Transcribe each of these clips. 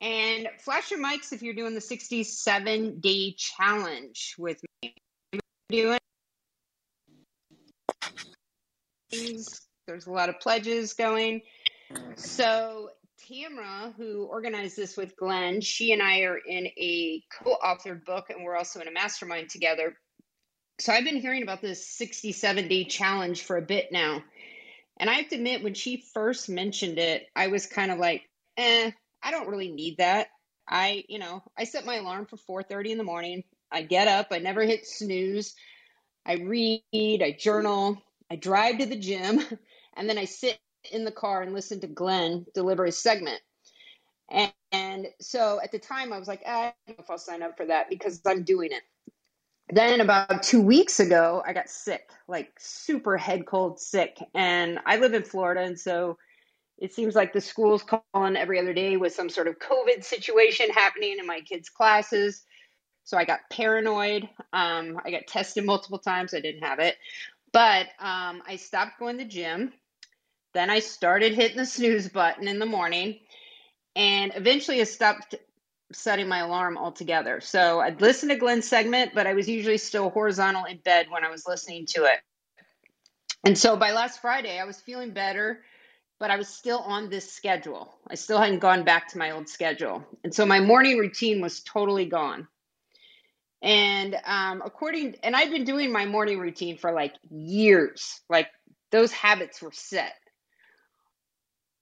And flash your mics if you're doing the 67 day challenge with me. There's a lot of pledges going. So Tamra, who organized this with Glenn, she and I are in a co-authored book, and we're also in a mastermind together. So I've been hearing about this 67 day challenge for a bit now. And I have to admit, when she first mentioned it, I was kind of like, eh, I don't really need that. I, you know, I set my alarm for 4:30 in the morning. I get up, I never hit snooze. I read, I journal, I drive to the gym, and then I sit in the car and listen to Glenn deliver his segment. And, and so at the time, I was like, ah, I don't know if I'll sign up for that because I'm doing it. Then about two weeks ago, I got sick, like super head cold sick. And I live in Florida, and so it seems like the school's calling every other day with some sort of COVID situation happening in my kids' classes. So I got paranoid. Um, I got tested multiple times. I didn't have it. But um, I stopped going to the gym. Then I started hitting the snooze button in the morning. And eventually I stopped setting my alarm altogether. So I'd listen to Glenn's segment, but I was usually still horizontal in bed when I was listening to it. And so by last Friday, I was feeling better but I was still on this schedule. I still hadn't gone back to my old schedule. And so my morning routine was totally gone. And um, according, and I've been doing my morning routine for like years, like those habits were set.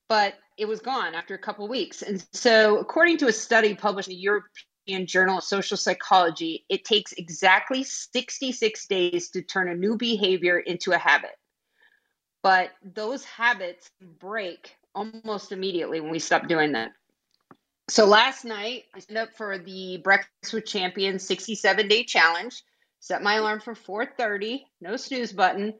But it was gone after a couple weeks. And so, according to a study published in the European Journal of Social Psychology, it takes exactly 66 days to turn a new behavior into a habit but those habits break almost immediately when we stop doing that. So last night I signed up for the Breakfast with Champions 67 day challenge. Set my alarm for 4:30, no snooze button.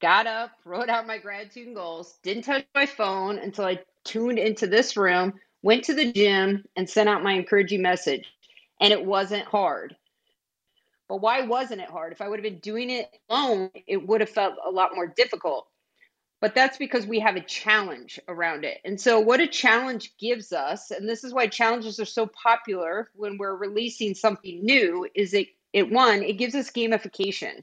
Got up, wrote out my gratitude and goals. Didn't touch my phone until I tuned into this room, went to the gym, and sent out my encouraging message. And it wasn't hard. But why wasn't it hard? If I would have been doing it alone, it would have felt a lot more difficult but that's because we have a challenge around it. And so, what a challenge gives us, and this is why challenges are so popular when we're releasing something new, is it it one it gives us gamification.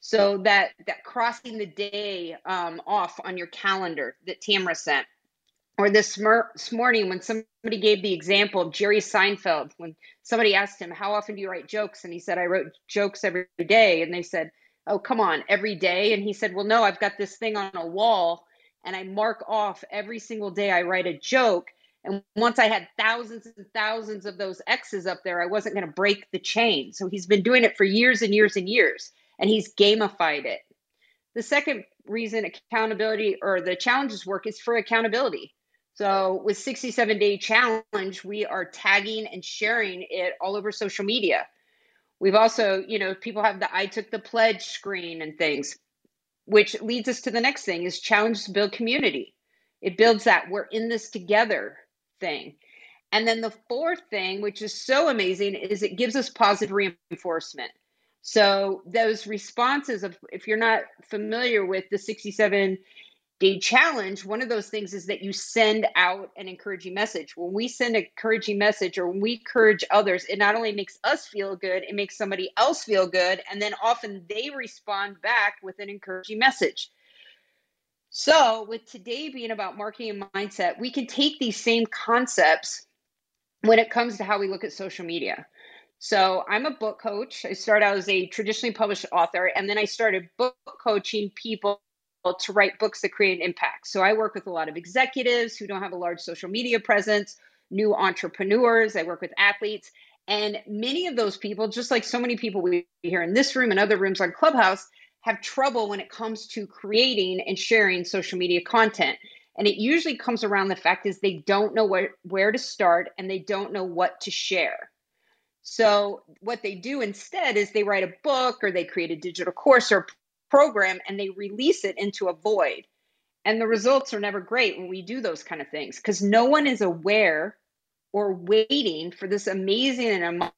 So that that crossing the day um, off on your calendar that Tamra sent, or this, this morning when somebody gave the example of Jerry Seinfeld when somebody asked him how often do you write jokes, and he said I wrote jokes every day, and they said oh, come on, every day? And he said, well, no, I've got this thing on a wall and I mark off every single day I write a joke. And once I had thousands and thousands of those X's up there, I wasn't going to break the chain. So he's been doing it for years and years and years, and he's gamified it. The second reason accountability or the challenges work is for accountability. So with 67 day challenge, we are tagging and sharing it all over social media. We've also, you know, people have the I took the pledge screen and things, which leads us to the next thing is challenge to build community. It builds that we're in this together thing. And then the fourth thing, which is so amazing, is it gives us positive reinforcement. So those responses of if you're not familiar with the 67 day challenge, one of those things is that you send out an encouraging message. When we send an encouraging message or when we encourage others, it not only makes us feel good, it makes somebody else feel good. And then often they respond back with an encouraging message. So, with today being about marketing and mindset, we can take these same concepts when it comes to how we look at social media. So, I'm a book coach. I started out as a traditionally published author, and then I started book coaching people to write books that create an impact. So, I work with a lot of executives who don't have a large social media presence, new entrepreneurs. I work with athletes. And many of those people, just like so many people we hear in this room and other rooms on Clubhouse, have trouble when it comes to creating and sharing social media content. And it usually comes around the fact is they don't know where, where to start and they don't know what to share. So what they do instead is they write a book or they create a digital course or program and they release it into a void. And the results are never great when we do those kind of things because no one is aware or waiting for this amazing and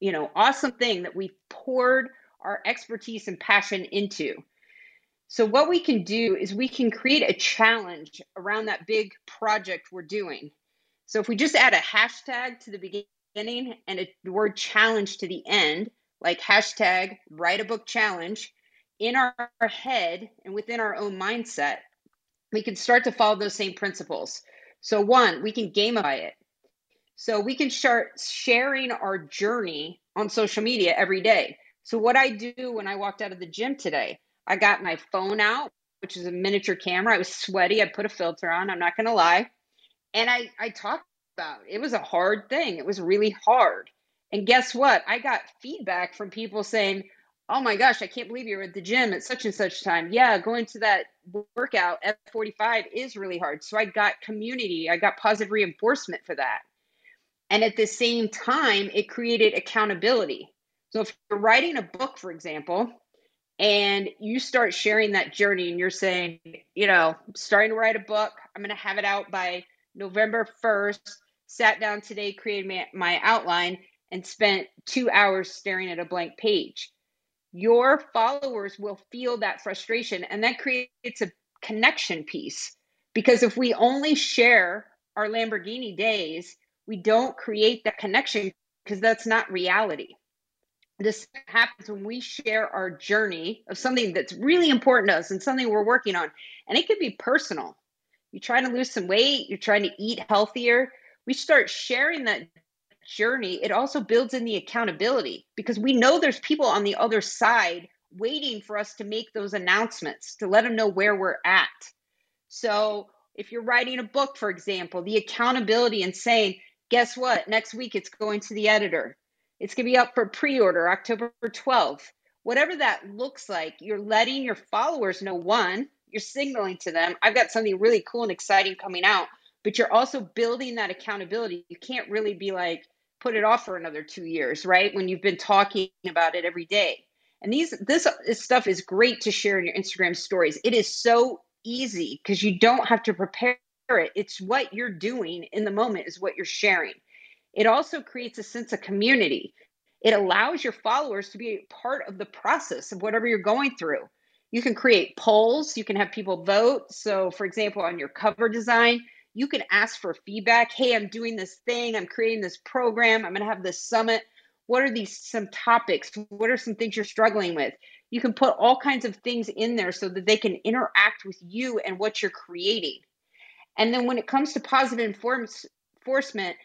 you know awesome thing that we poured our expertise and passion into. So, what we can do is we can create a challenge around that big project we're doing. So, if we just add a hashtag to the beginning and a word challenge to the end, like hashtag write a book challenge, in our, head and within our own mindset, we can start to follow those same principles. So, one, we can gamify it. So, we can start sharing our journey on social media every day. So, what I do when I walked out of the gym today, I got my phone out, which is a miniature camera. I was sweaty. I put a filter on. I'm not going to lie. And I, I talked about it. it was a hard thing. It was really hard. And guess what? I got feedback from people saying, Oh my gosh, I can't believe you're at the gym at such and such time. Yeah, going to that workout at 45 is really hard. So I got community, I got positive reinforcement for that. And at the same time, it created accountability. So if you're writing a book, for example, and you start sharing that journey and you're saying, you know, I'm starting to write a book, I'm going to have it out by November 1st, sat down today, created my, my outline, and spent two hours staring at a blank page. Your followers will feel that frustration, and that creates a connection piece. Because if we only share our Lamborghini days, we don't create that connection because that's not reality this happens when we share our journey of something that's really important to us and something we're working on. And it could be personal. You're trying to lose some weight, you're trying to eat healthier. We start sharing that journey. It also builds in the accountability because we know there's people on the other side waiting for us to make those announcements to let them know where we're at. So, if you're writing a book, for example, the accountability and saying, guess what? Next week it's going to the editor it's going to be up for pre order October 12th. Whatever that looks like, you're letting your followers know one, you're signaling to them, I've got something really cool and exciting coming out, but you're also building that accountability. You can't really be like, put it off for another two years, right? When you've been talking about it every day. And these this, this stuff is great to share in your Instagram stories. It is so easy because you don't have to prepare it. It's what you're doing in the moment is what you're sharing. It also creates a sense of community. It allows your followers to be part of the process of whatever you're going through. You can create polls, you can have people vote. So, for example, on your cover design, you can ask for feedback. Hey, I'm doing this thing, I'm creating this program, I'm going to have this summit. What are these some topics? What are some things you're struggling with? You can put all kinds of things in there so that they can interact with you and what you're creating. And then when it comes to positive enforcement,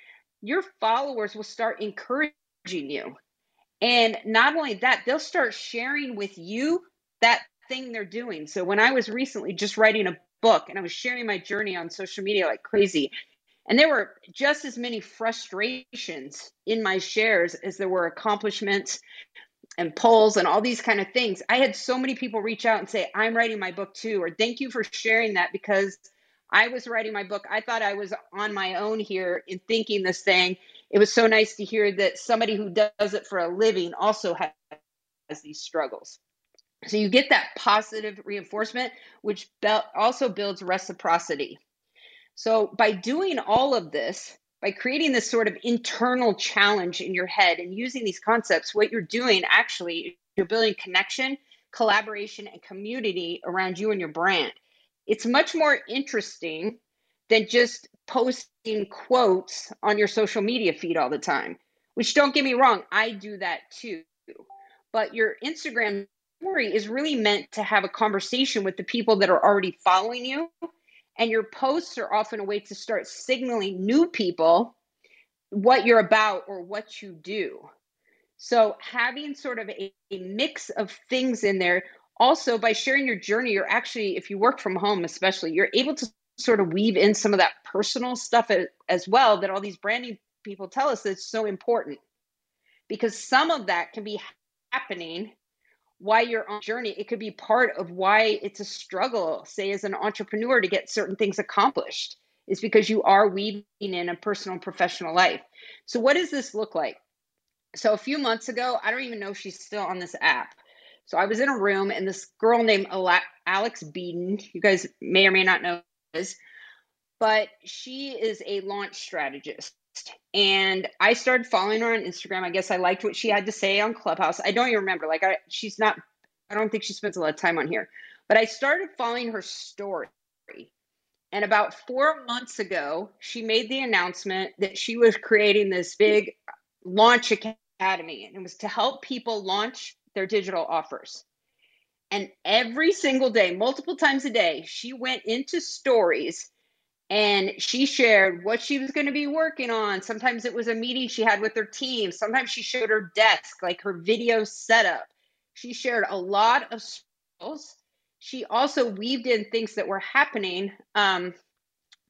your followers will start encouraging you. And not only that, they'll start sharing with you that thing they're doing. So when I was recently just writing a book and I was sharing my journey on social media like crazy, and there were just as many frustrations in my shares as there were accomplishments and polls and all these kind of things. I had so many people reach out and say, I'm writing my book too, or thank you for sharing that because I was writing my book. I thought I was on my own here in thinking this thing. It was so nice to hear that somebody who does it for a living also has these struggles. So you get that positive reinforcement, which also builds reciprocity. So by doing all of this, by creating this sort of internal challenge in your head and using these concepts, what you're doing actually, you're building connection, collaboration, and community around you and your brand. It's much more interesting than just posting quotes on your social media feed all the time, which don't get me wrong, I do that too. But your Instagram story is really meant to have a conversation with the people that are already following you. And your posts are often a way to start signaling new people what you're about or what you do. So, having sort of a, a, mix of things in there, also by sharing your journey, you're actually, if you work from home, especially, you're able to sort of weave in some of that personal stuff as, well that all these branding people tell us that's so important. Because some of that can be happening why you're on journey. It could be part of why it's a struggle, say, as an entrepreneur to get certain things accomplished, is because you are weaving in a personal professional life. So, what does this look like? So, a few months ago, I don't even know if she's still on this app. So, I was in a room and this girl named Alex Beadon, you guys may or may not know this, but she is a launch strategist. And I started following her on Instagram. I guess I liked what she had to say on Clubhouse. I don't even remember. Like, I, she's not, I don't think she spends a lot of time on here. But I started following her story. And about four months ago, she made the announcement that she was creating this big launch academy. And it was to help people launch their digital offers. And every single day, multiple times a day, she went into stories and she shared what she was going to be working on. Sometimes it was a meeting she had with her team. Sometimes she showed her desk, like her video setup. She shared a lot of skills. She also weaved in things that were happening. Um,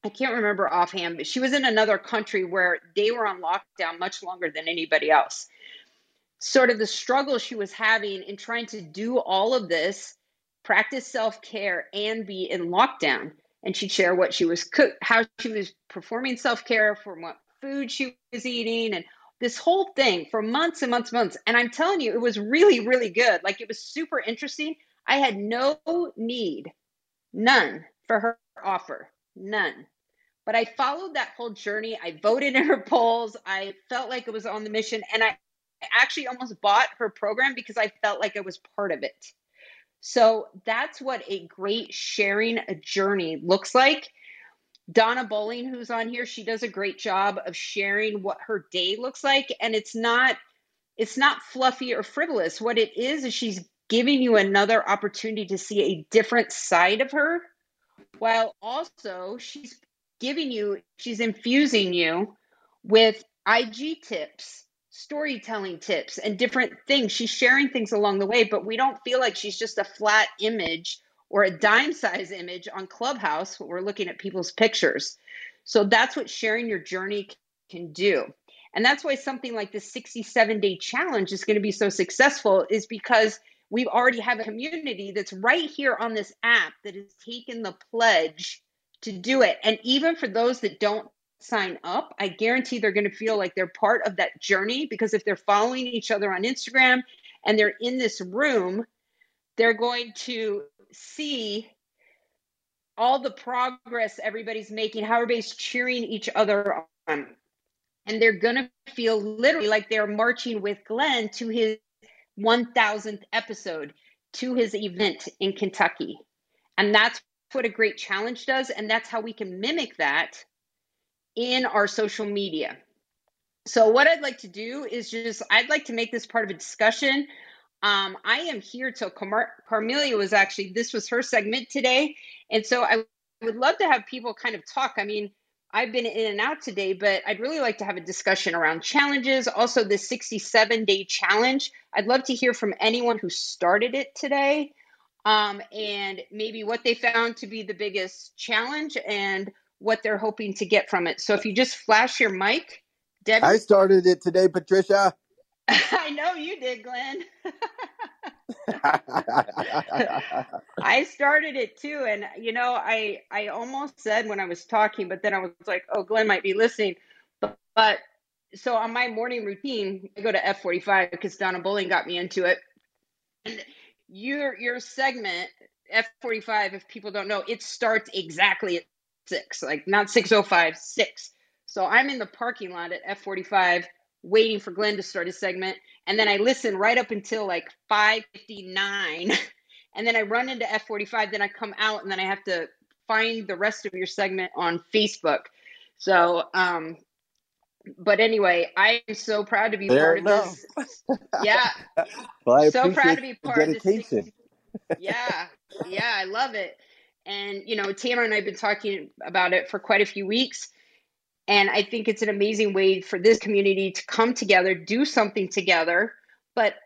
I can't remember offhand, but she was in another country where they were on lockdown much longer than anybody else. Sort of the struggle she was having in trying to do all of this, practice self care, and be in lockdown and she'd share what she was cook, how she was performing self care, from what food she was eating, and this whole thing for months and months and months. And I'm telling you, it was really, really good. Like it was super interesting. I had no need, none for her offer, none. But I followed that whole journey. I voted in her polls. I felt like it was on the mission. And I actually almost bought her program because I felt like I was part of it. So that's what a great sharing a journey looks like. Donna Bowling, who's on here, she does a great job of sharing what her day looks like. And it's not it's not fluffy or frivolous. What it is is she's giving you another opportunity to see a different side of her, while also she's giving you, she's infusing you with IG tips storytelling tips and different things. She's sharing things along the way, but we don't feel like she's just a flat image or a dime size image on Clubhouse we're looking at people's pictures. So that's what sharing your journey can do. And that's why something like the 67 day challenge is going to be so successful, is because we already have a community that's right here on this app that has taken the pledge to do it. And even for those that don't sign up, I guarantee they're going to feel like they're part of that journey because if they're following each other on Instagram and they're in this room, they're going to see all the progress everybody's making, how everybody's cheering each other on. And they're going to feel literally like they're marching with Glenn to his 1000th episode, to his event in Kentucky. And that's what a great challenge does. And that's how we can mimic that in our social media. So, what I'd like to do is just, I'd like to make this part of a discussion. Um, I am here till Car- Carmelia was actually, this was her segment today. And so I would love to have people kind of talk. I mean, I've been in and out today, but I'd really like to have a discussion around challenges. Also, the 67 day challenge. I'd love to hear from anyone who started it today um, and maybe what they found to be the biggest challenge and what they're hoping to get from it. So if you just flash your mic, Debbie. I started it today, Patricia. I know you did, Glenn. I started it too, and you know, I I almost said when I was talking, but then I was like, oh, Glenn might be listening. But, but so on my morning routine, I go to F45 because Donna Bowling got me into it. And your your segment F45, if people don't know, it starts exactly at six, like not 605, six. So I'm in the parking lot at F45 waiting for Glenn to start his segment. And then I listen right up until like 559. And then I run into F45. Then I come out and then I have to find the rest of your segment on Facebook. So, um, but anyway, I am so proud to be There, part of no. this. Yeah, Well, so proud to be part of this. yeah, yeah, I love it. And you know, Tamara and I have been talking about it for quite a few weeks. And I think it's an amazing way for this community to come together, do something together, but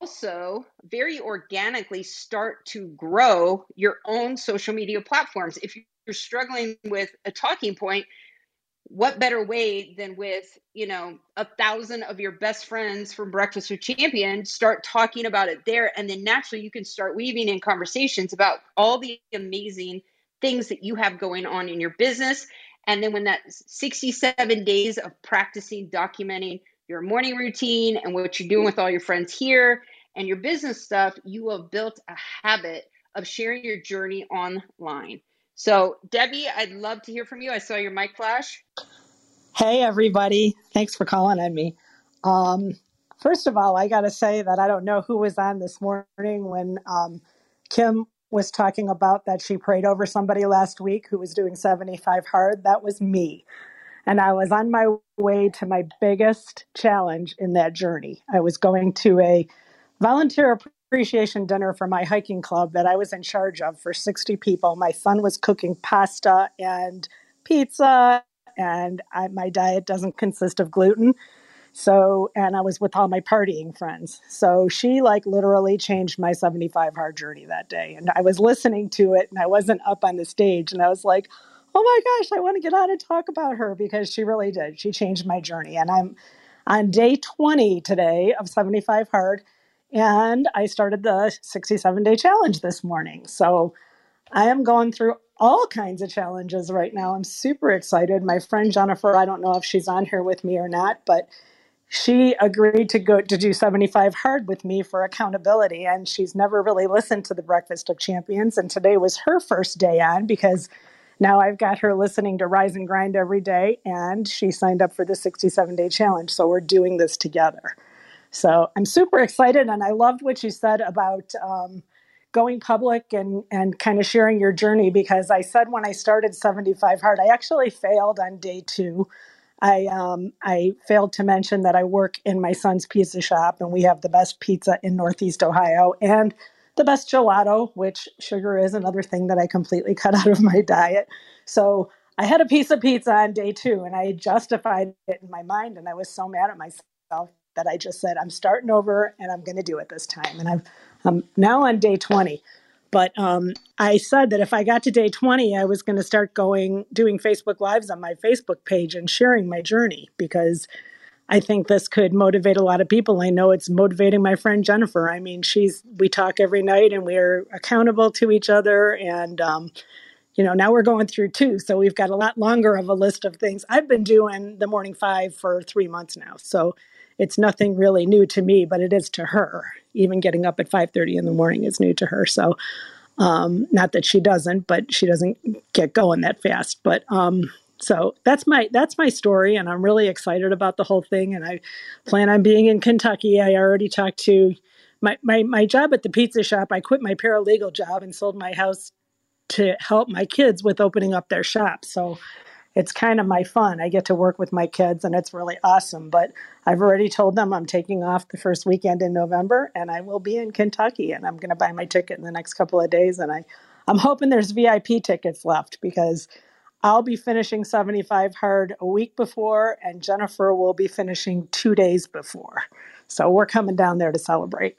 also very organically start to grow your own social media platforms. If you're struggling with a talking point, what better way than with you know a thousand of your best friends from breakfast with champions start talking about it there. And then naturally you can start weaving in conversations about all the amazing things that you have going on in your business. And then when that 67 days of practicing documenting your morning routine and what you're doing with all your friends here and your business stuff you have built a habit of sharing your journey online so debbie i'd love to hear from you i saw your mic flash Hey, everybody. Thanks for calling on me. Um, first of all, I got to say that I don't know who was on this morning when um, Kim was talking about that she prayed over somebody last week who was doing 75 hard. That was me. And I was on my way to my biggest challenge in that journey. I was going to a volunteer appreciation dinner for my hiking club that I was in charge of for 60 people. My son was cooking pasta and pizza and I, my diet doesn't consist of gluten. So, and I was with all my partying friends. So she like literally changed my 75 hard journey that day. And I was listening to it and I wasn't up on the stage. And I was like, oh my gosh, I want to get on and talk about her because she really did. She changed my journey. And I'm on day 20 today of 75 hard. And I started the 67 day challenge this morning. So I am going through all kinds of challenges right now. I'm super excited. My friend Jennifer, I don't know if she's on here with me or not, but she agreed to go to do 75 hard with me for accountability and she's never really listened to the breakfast of champions and today was her first day on because now i've got her listening to rise and grind every day and she signed up for the 67 day challenge so we're doing this together so i'm super excited and i loved what you said about um, going public and, and kind of sharing your journey because i said when i started 75 hard i actually failed on day two I um, I failed to mention that I work in my son's pizza shop, and we have the best pizza in Northeast Ohio and the best gelato, which sugar is another thing that I completely cut out of my diet. So I had a piece of pizza on day two, and I justified it in my mind, and I was so mad at myself that I just said, "I'm starting over, and I'm going to do it this time." And I'm, I'm now on day 20. But um, I said that if I got to day 20, I was going to start going, doing Facebook Lives on my Facebook page and sharing my journey because I think this could motivate a lot of people. I know it's motivating my friend Jennifer. I mean, she's, we talk every night and we're accountable to each other. And, um, you know, now we're going through two. So we've got a lot longer of a list of things. I've been doing the morning five for three months now. So it's nothing really new to me, but it is to her. Even getting up at 5:30 in the morning is new to her. So um, not that she doesn't, but she doesn't get going that fast. But um, so that's my that's my story, and I'm really excited about the whole thing. And I plan on being in Kentucky. I already talked to my my my job at the pizza shop. I quit my paralegal job and sold my house to help my kids with opening up their shop. So it's kind of my fun. I get to work with my kids and it's really awesome. But I've already told them I'm taking off the first weekend in November and I will be in Kentucky and I'm going to buy my ticket in the next couple of days. And I, I'm hoping there's VIP tickets left because I'll be finishing 75 hard a week before and Jennifer will be finishing two days before. So we're coming down there to celebrate.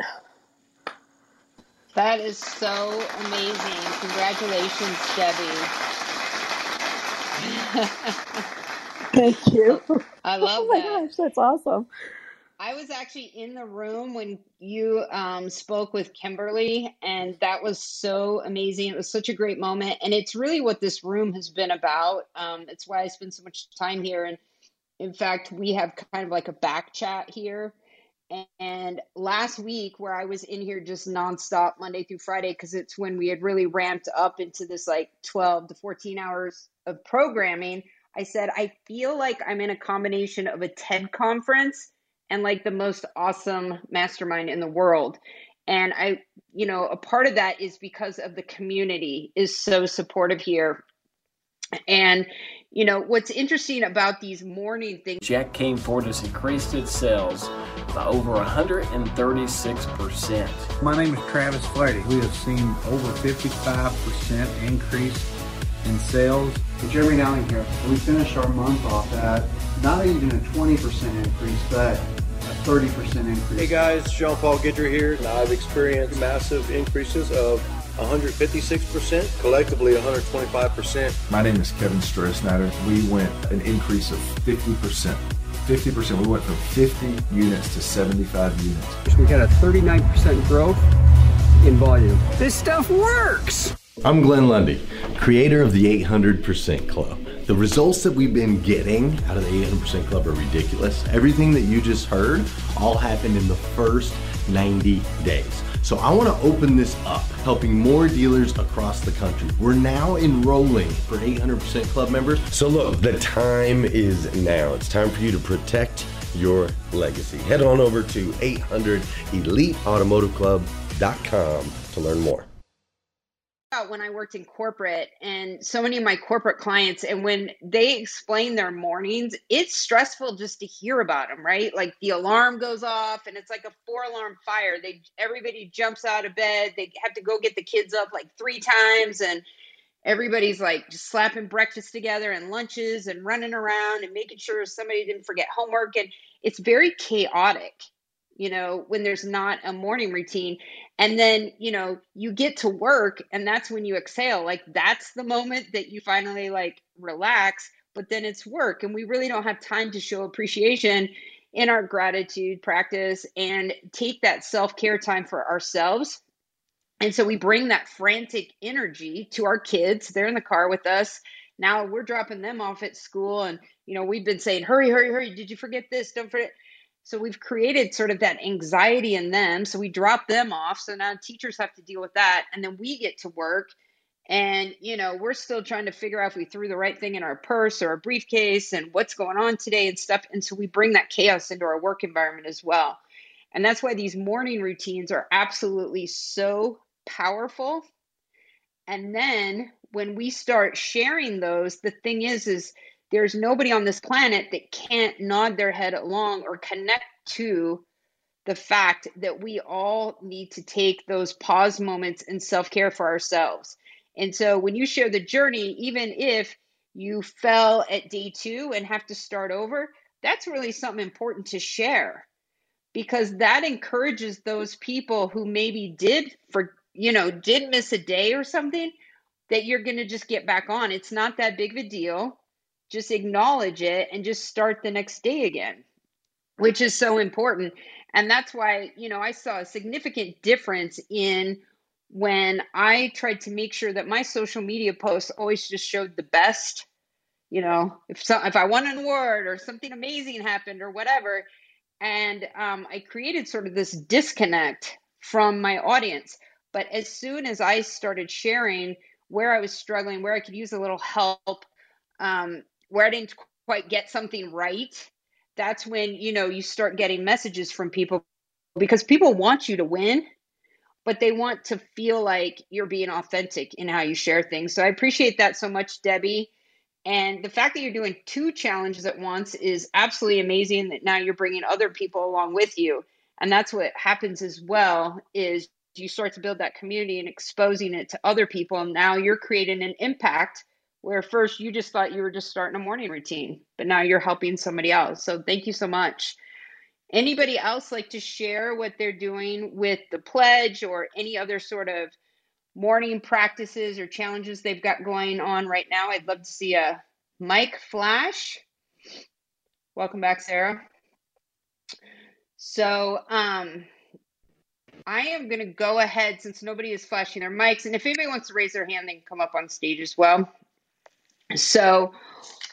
That is so amazing. Congratulations, Debbie. Thank you. I love oh my that. gosh, that's awesome. I was actually in the room when you um, spoke with Kimberly, and that was so amazing. It was such a great moment, and it's really what this room has been about. Um, it's why I spend so much time here. And in fact, we have kind of like a back chat here. And last week, where I was in here just nonstop Monday through Friday, because it's when we had really ramped up into this like 12 to 14 hours of programming, I said, I feel like I'm in a combination of a TED conference and like the most awesome mastermind in the world. And I, you know, a part of that is because of the community is so supportive here. And, you know, what's interesting about these morning things. Jack Kain Ford has increased its sales by over 136%. My name is Travis Flaherty. We have seen over 55% increase in sales. Jeremy Nowling here. We finished our month off at not even a 20% increase, but a 30% increase. Hey guys, Jean Paul Gidger here. I've experienced massive increases of 156%, collectively 125%. My name is Kevin Strosnider. We went an increase of 50%. 50%. We went from 50 units to 75 units. We had a 39% growth in volume. This stuff works! I'm Glenn Lundy, creator of the 800% Club. The results that we've been getting out of the 800% Club are ridiculous. Everything that you just heard all happened in the first 90 days. So I want to open this up, helping more dealers across the country. We're now enrolling for 800% Club members. So look, the time is now. It's time for you to protect your legacy. Head on over to 800eliteautomotiveclub.com to learn more when I worked in corporate and so many of my corporate clients, and when they explain their mornings, it's stressful just to hear about them, right? Like the alarm goes off and it's like a four alarm fire. They everybody jumps out of bed. They have to go get the kids up like three times and everybody's like just slapping breakfast together and lunches and running around and making sure somebody didn't forget homework and it's very chaotic you know, when there's not a morning routine. And then, you know, you get to work and that's when you exhale. Like that's the moment that you finally like relax, but then it's work. And we really don't have time to show appreciation in our gratitude practice and take that self care time for ourselves. And so we bring that frantic energy to our kids. They're in the car with us. Now we're dropping them off at school. And, you know, we've been saying, hurry, hurry, hurry. Did you forget this? Don't forget so we've created sort of that anxiety in them. So we drop them off. So now teachers have to deal with that. And then we get to work. And, you know, we're still trying to figure out if we threw the right thing in our purse or a briefcase and what's going on today and stuff. And so we bring that chaos into our work environment as well. And that's why these morning routines are absolutely so powerful. And then when we start sharing those, the thing is, is there's nobody on this planet that can't nod their head along or connect to the fact that we all need to take those pause moments and self care for ourselves. And so when you share the journey, even if you fell at day two and have to start over, that's really something important to share because that encourages those people who maybe did for you know did miss a day or something that you're going to just get back on it's not that big of a deal just acknowledge it and just start the next day again, which is so important. And that's why, you know, I saw a significant difference in when I tried to make sure that my social media posts always just showed the best. You know, if so, if I won an award or something amazing happened or whatever, and um, I created sort of this disconnect from my audience. But as soon as I started sharing where I was struggling, where I could use a little help, um, where I didn't quite get something right, that's when, you know, you start getting messages from people because people want you to win, but they want to feel like you're being authentic in how you share things. So I appreciate that so much, Debbie. And the fact that you're doing two challenges at once is absolutely amazing that now you're bringing other people along with you. And that's what happens as well is you start to build that community and exposing it to other people and now you're creating an impact where first you just thought you were just starting a morning routine, but now you're helping somebody else. So thank you so much. Anybody else like to share what they're doing with the pledge or any other sort of morning practices or challenges they've got going on right now? I'd love to see a mic flash. Welcome back, Sarah. So, um, I am going to go ahead since nobody is flashing their mics. And if anybody wants to raise their hand, they can come up on stage as well. So,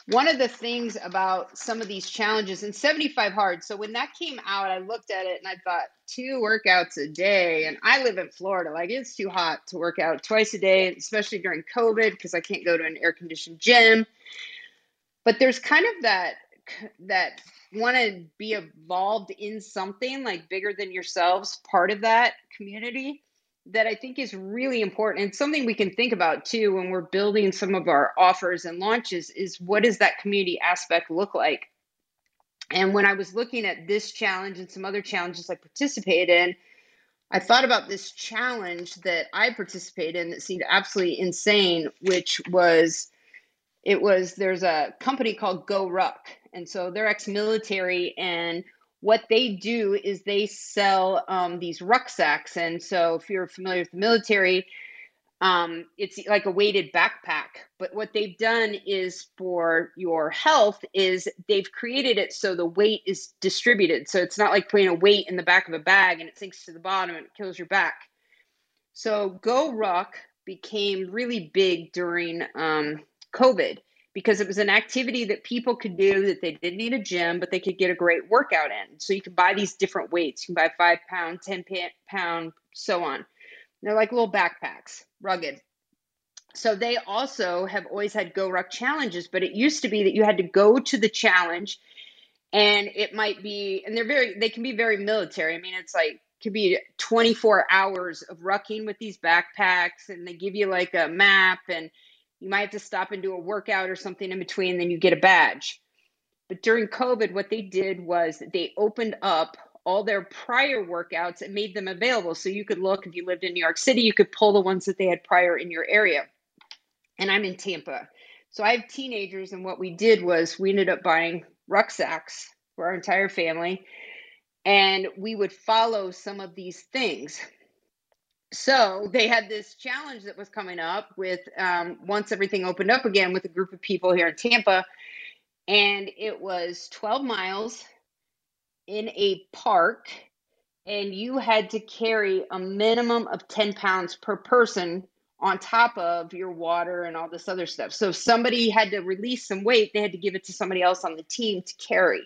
one of the things about some of these challenges and 75 hard. So, when that came out, I looked at it and I thought, two workouts a day. And I live in Florida. Like, it's too hot to work out twice a day, especially during COVID because I can't go to an air conditioned gym. But there's kind of that that want to be involved in something like bigger than yourselves, part of that community that I think is really important and something we can think about too when we're building some of our offers and launches is what does that community aspect look like? And when I was looking at this challenge and some other challenges I participated in, I thought about this challenge that I participated in that seemed absolutely insane, which was it was there's a company called GoRuck and so they're ex-military and what they do is they sell um, these rucksacks. And so if you're familiar with the military um, it's like a weighted backpack. But what they've done is for your health is they've created it so the weight is distributed. So it's not like putting a weight in the back of a bag and it sinks to the bottom and it kills your back. So GoRuck became really big during um, covid because it was an activity that people could do that they didn't need a gym, but they could get a great workout in. So you could buy these different weights. You can buy five pound, 10 pound, so on. They're like little backpacks, rugged. So they also have always had GoRuck challenges, but it used to be that you had to go to the challenge and it might be, and they're very, they can be very military. I mean, it's like, could be 24 hours of rucking with these backpacks and they give you like a map and you might have to stop and do a workout or something in between, then you get a badge. But during COVID, what they did was they opened up all their prior workouts and made them available. So you could look, if you lived in New York City, you could pull the ones that they had prior in your area. And I'm in Tampa. So I have teenagers, and what we did was we ended up buying rucksacks for our entire family. And we would follow some of these things so they had this challenge that was coming up with um, once everything opened up again with a group of people here in Tampa, and it was 12 miles in a park, and you had to carry a minimum of 10 pounds per person on top of your water and all this other stuff. So if somebody had to release some weight, they had to give it to somebody else on the team to carry.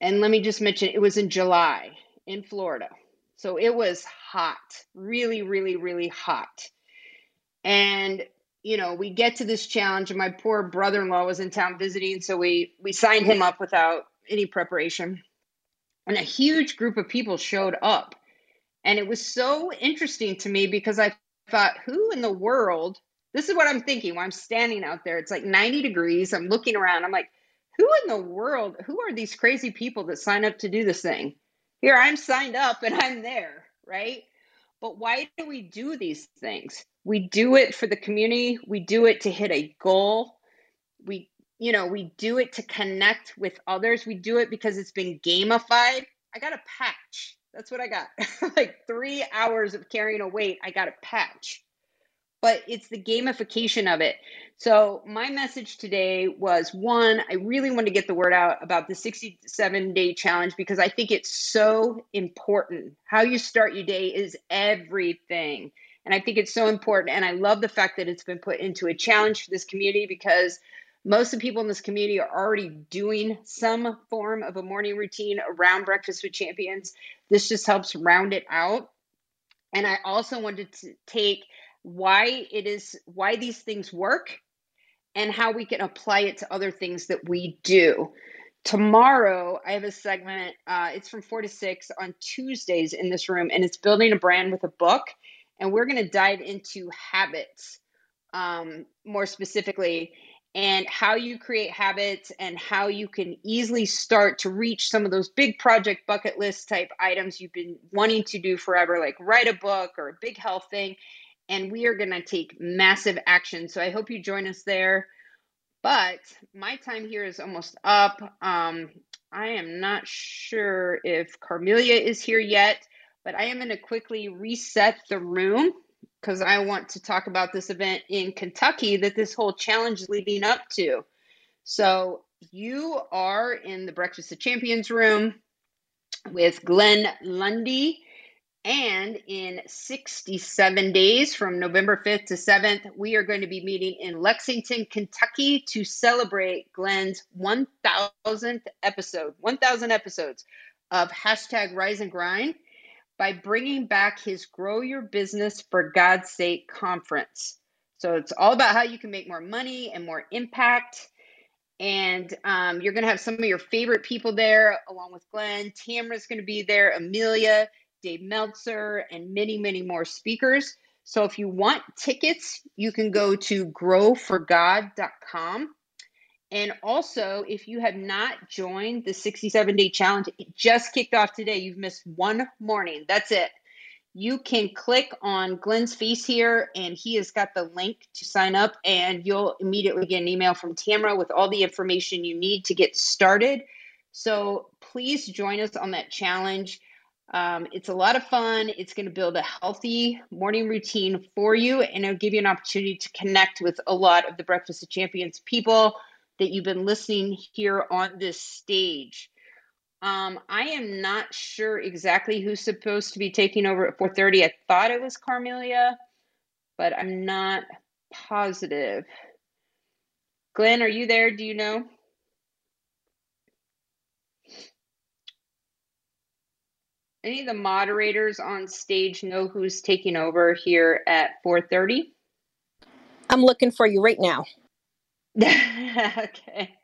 And let me just mention it was in July in Florida. So it was hot, really, really, really hot. And you know, we get to this challenge, and my poor brother-in-law was in town visiting, so we we signed him up without any preparation. And a huge group of people showed up. And it was so interesting to me because I thought, who in the world? This is what I'm thinking while I'm standing out there. It's like 90 degrees. I'm looking around. I'm like, who in the world? Who are these crazy people that sign up to do this thing? Here I'm signed up and I'm there, right? But why do we do these things? We do it for the community, we do it to hit a goal. We you know, we do it to connect with others. We do it because it's been gamified. I got a patch. That's what I got. like 3 hours of carrying a weight, I got a patch but it's the gamification of it. So, my message today was one, I really want to get the word out about the 67 day challenge because I think it's so important. How you start your day is everything. And I think it's so important. And I love the fact that it's been put into a challenge for this community because most of the people in this community are already doing some form of a morning routine around Breakfast with Champions. This just helps round it out. And I also wanted to take why it is why these things work and how we can apply it to other things that we do. Tomorrow i have a segment uh, it's from four to six on tuesdays in this room and it's building a brand with a book and we're going to dive into habits um, more specifically and how you create habits and how you can easily start to reach some of those big project bucket list type items you've been wanting to do forever like write a book or a big health thing and we are going to take massive action. So I hope you join us there. But my time here is almost up. Um, I am not sure if Carmelia is here yet, but I am going to quickly reset the room because I want to talk about this event in Kentucky that this whole challenge is leading up to. So you are in the Breakfast of Champions room. with Glenn Lundy. And in 67 days from November 5th to 7th, we are going to be meeting in Lexington, Kentucky to celebrate Glenn's 1000th episode, 1000 episodes of hashtag Rise and Grind by bringing back his Grow Your Business for God's Sake conference. So it's all about how you can make more money and more impact. And um, you're going to have some of your favorite people there, along with Glenn. Tamara's going to be there, Amelia. Dave Meltzer, and many, many more speakers. So if you want tickets, you can go to growforgod.com. And also, if you have not joined the 67 day challenge, it just kicked off today. You've missed one morning. That's it. You can click on Glenn's face here, and he has got the link to sign up, and you'll immediately get an email from Tamara with all the information you need to get started. So please join us on that challenge. Um, it's a lot of fun. It's going to build a healthy morning routine for you, and it'll give you an opportunity to connect with a lot of the Breakfast of Champions people that you've been listening here on this stage. Um, I am not sure exactly who's supposed to be taking over at 4:30. I thought it was Carmelia, but I'm not positive. Glenn, are you there? Do you know? Any of the moderators on stage know who's taking over here at 4.30 i'm looking for you right now. Okay.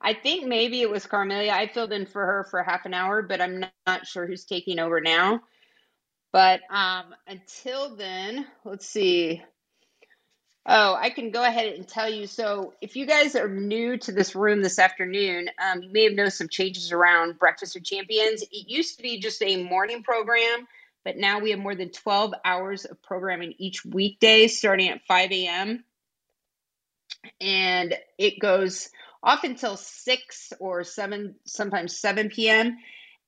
I think maybe it was carmelia. I filled in for her for half an hour but i'm not sure who's taking over now. But um, until then let's see Oh, I can go ahead and tell you. So, if you guys are new to this room this afternoon, um, you may have noticed some changes around Breakfast of Champions. It used to be just a morning program, but now we have more than 12 hours of programming each weekday starting at 5 a.m. And it goes off until 6 or 7, sometimes 7 p.m.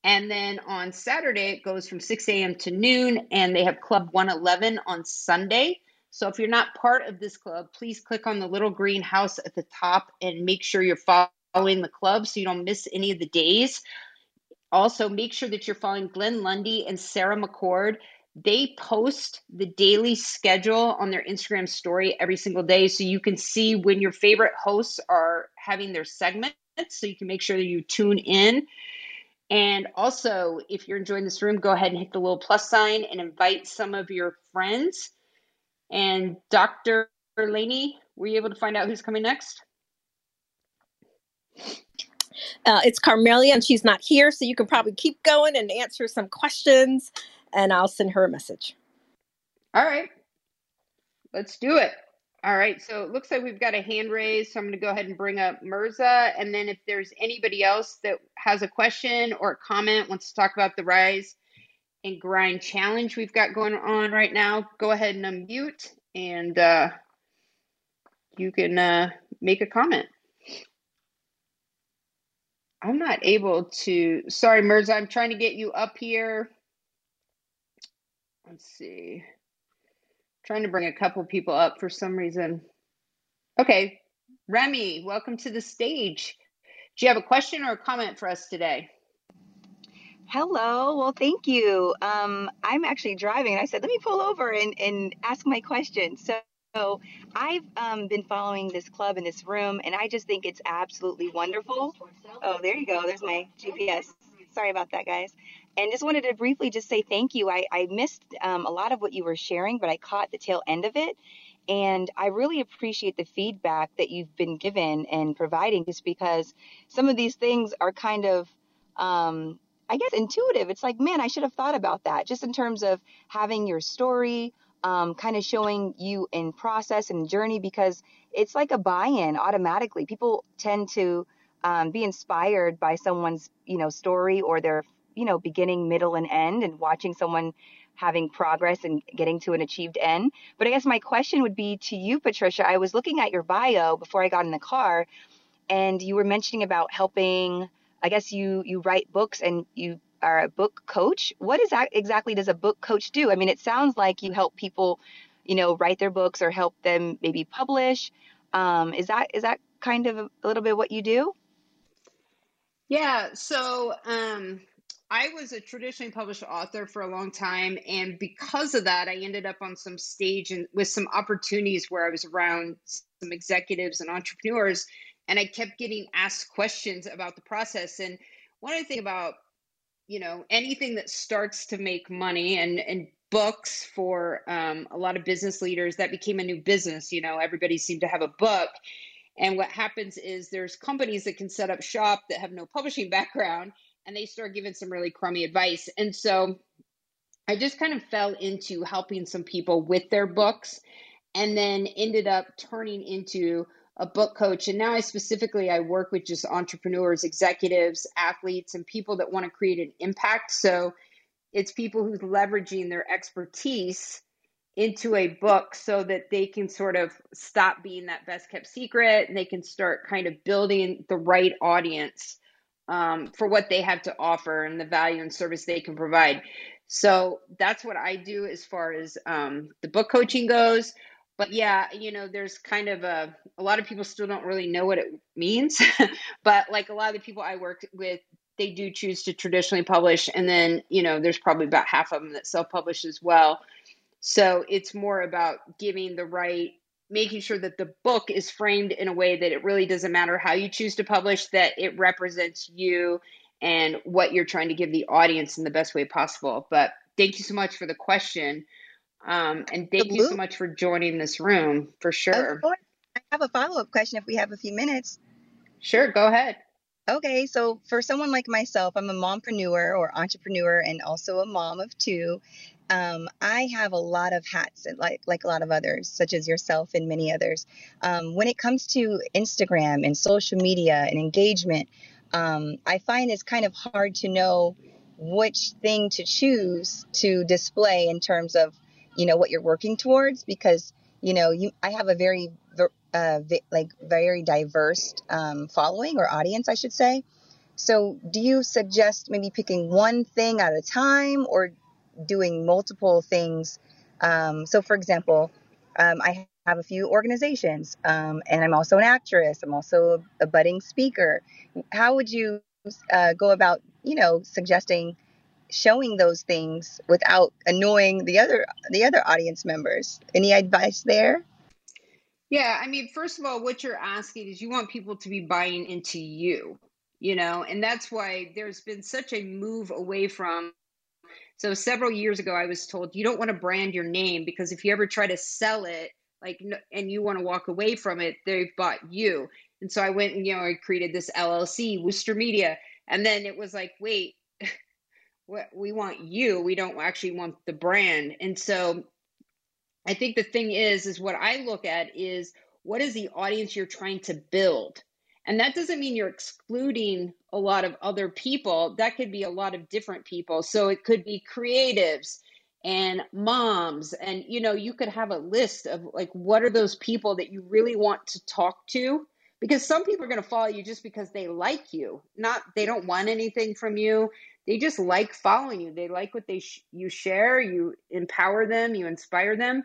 And then on Saturday, it goes from 6 a.m. to noon, and they have Club 111 on Sunday. So if you're not part of this club, please click on the little green house at the top and make sure you're following the club so you don't miss any of the days. Also, make sure that you're following Glenn Lundy and Sarah McCord. They post the daily schedule on their Instagram story every single day so you can see when your favorite hosts are having their segments so you can make sure that you tune in. And also, if you're enjoying this room, go ahead and hit the little plus sign and invite some of your friends and Dr. Laney, were you able to find out who's coming next? Uh, it's Carmelia, and she's not here, so you can probably keep going and answer some questions, and I'll send her a message. All right, let's do it. All right, so it looks like we've got a hand raised, so I'm going to go ahead and bring up Mirza, and then if there's anybody else that has a question or a comment, wants to talk about the rise and grind challenge we've got going on right now, go ahead and unmute and uh, you can uh, make a comment. I'm not able to. Sorry, Mirza, I'm trying to get you up here. Let's see. trying to bring a couple people up for some reason. Okay, Remy, welcome to the stage. Do you have a question or a comment for us today? Hello. Well, thank you. Um, I'm actually driving, and I said, let me pull over and, and ask my question. So, so I've um, been following this club in this room, and I just think it's absolutely wonderful. Oh, there you go. There's my GPS. Sorry about that, guys. And just wanted to briefly just say thank you. I, I missed um, a lot of what you were sharing, but I caught the tail end of it. And I really appreciate the feedback that you've been given and providing, just because some of these things are kind of um, I guess intuitive. It's like, man, I should have thought about that just in terms of having your story, um, kind of showing you in process and journey because it's like a buy-in automatically. People tend to um, be inspired by someone's, you know, story or their, you know, beginning, middle, and end, and watching someone having progress and getting to an achieved end. But I guess my question would be to you, Patricia. I was looking at your bio before I got in the car, and you were mentioning about helping I guess you you write books and you are a book coach. What is that exactly does a book coach do? I mean, it sounds like you help people, you know, write their books or help them maybe publish. Um, is that is that kind of a little bit what you do? Yeah. So um, I was a traditionally published author for a long time, and because of that, I ended up on some stage and with some opportunities where I was around some executives and entrepreneurs, and I kept getting asked questions about the process. And one of the thing about you know anything that starts to make money and and books for um, a lot of business leaders that became a new business. You know, everybody seemed to have a book. And what happens is there's companies that can set up shop that have no publishing background and they start giving some really crummy advice. And so I just kind of fell into helping some people with their books and then ended up turning into a book coach and now i specifically i work with just entrepreneurs executives athletes and people that want to create an impact so it's people who's leveraging their expertise into a book so that they can sort of stop being that best kept secret and they can start kind of building the right audience um, for what they have to offer and the value and service they can provide. So that's what I do as far as um, the book coaching goes. But yeah, you know, there's kind of a, a lot of people still don't really know what it means. but like a lot of the people I work with, they do choose to traditionally publish. And then, you know, there's probably about half of them that self publish as well. So it's more about giving the right making sure that the book is framed in a way that it really doesn't matter how you choose to publish, that it represents you and what you're trying to give the audience in the best way possible. But thank you so much for the question. Um, and thank you so much for joining this room for sure. I have a follow up question if we have a few minutes. Sure, go ahead. Okay, so for someone like myself, I'm a mompreneur or entrepreneur and also a mom of two. Um, I have a lot of hats, like like a lot of others, such as yourself and many others. Um, when it comes to Instagram and social media and engagement, um, I find it's kind of hard to know which thing to choose to display in terms of you know what you're working towards because you know you I have a very uh, like very diverse um, following or audience, I should say. So, do you suggest maybe picking one thing at a time or doing multiple things. Um, so, for example, um, I have a few organizations, um, and I'm also an actress. I'm also a, budding speaker. How would you uh, go about, you know, suggesting showing those things without annoying the other the other audience members? Any advice there? Yeah, I mean, first of all, what you're asking is you want people to be buying into you, you know, and that's why there's been such a move away from so several years ago, I was told you don't want to brand your name because if you ever try to sell it, like, and you want to walk away from it, they've bought you. And so I went and, you know, I created this LLC, Wooster Media. And then it was like, wait, we want you. We don't actually want the brand. And so I think the thing is, is what I look at is what is the audience you're trying to build? And that doesn't mean you're excluding a lot of other people. That could be a lot of different people. So it could be creatives and moms. And, you know, you could have a list of like, what are those people that you really want to talk to? Because some people are going to follow you just because they like you, not they don't want anything from you. They just like following you. They like what they sh- you share. You empower them. You inspire them.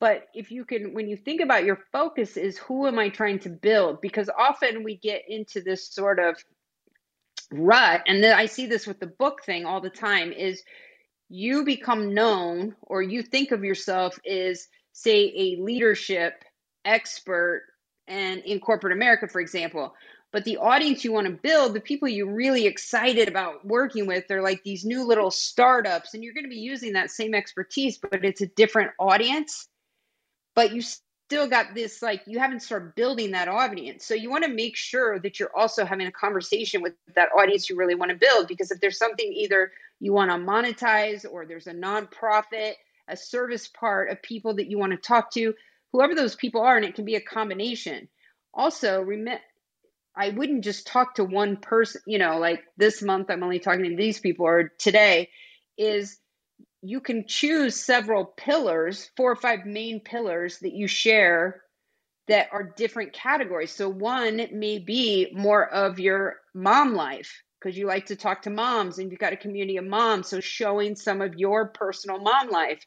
But if you can, when you think about your focus, is who am I trying to build? Because often we get into this sort of rut, and then I see this with the book thing all the time, is you become known or you think of yourself as, say, a leadership expert and in corporate America, for example. But the audience you want to build, the people you're really excited about working with, they're like these new little startups, and you're going to be using that same expertise, but it's a different audience. But you still got this like you haven't started building that audience. So you want to make sure that you're also having a conversation with that audience you really want to build because if there's something either you want to monetize or there's a nonprofit a service part of people that you want to talk to whoever those people are and it can be a combination. Also remember I wouldn't just talk to one person, you know, like this month I'm only talking to these people or today is you can choose several pillars, four or five main pillars that you share that are different categories. So one may be more of your mom life because you like to talk to moms and you've got a community of moms. So showing some of your personal mom life.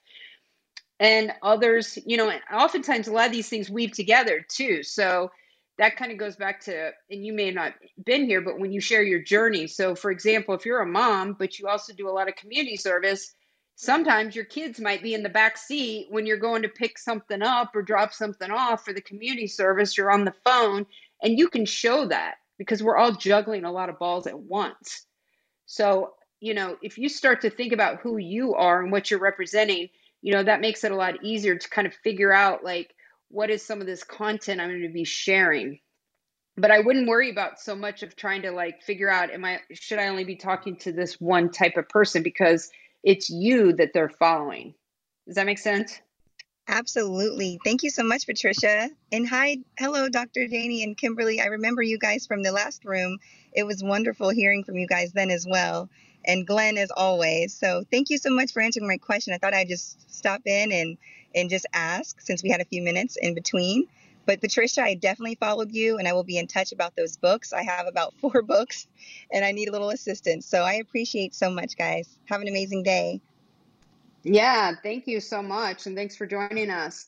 And others, you know, and oftentimes a lot of these things weave together too. So that kind of goes back to, and you may have not been here, but when you share your journey. So, for example, if you're a mom, but you also do a lot of community service, sometimes your kids might be in the back seat when you're going to pick something up or drop something off for the community service. You're on the phone, and you can show that because we're all juggling a lot of balls at once. So, you know, if you start to think about who you are and what you're representing, you know, that makes it a lot easier to kind of figure out like, what is some of this content I'm going to be sharing? But I wouldn't worry about so much of trying to like figure out, am I, should I only be talking to this one type of person because it's you that they're following. Does that make sense? Absolutely. Thank you so much, Patricia. And hi, hello, Dr. Janie and Kimberly. I remember you guys from the last room. It was wonderful hearing from you guys then as well. And Glenn, as always. So thank you so much for answering my question. I thought I'd just stop in and, and just ask since we had a few minutes in between. But Patricia, I definitely followed you and I will be in touch about those books. I have about four books and I need a little assistance. So I appreciate so much, guys. Have an amazing day. Yeah, thank you so much. And thanks for joining us.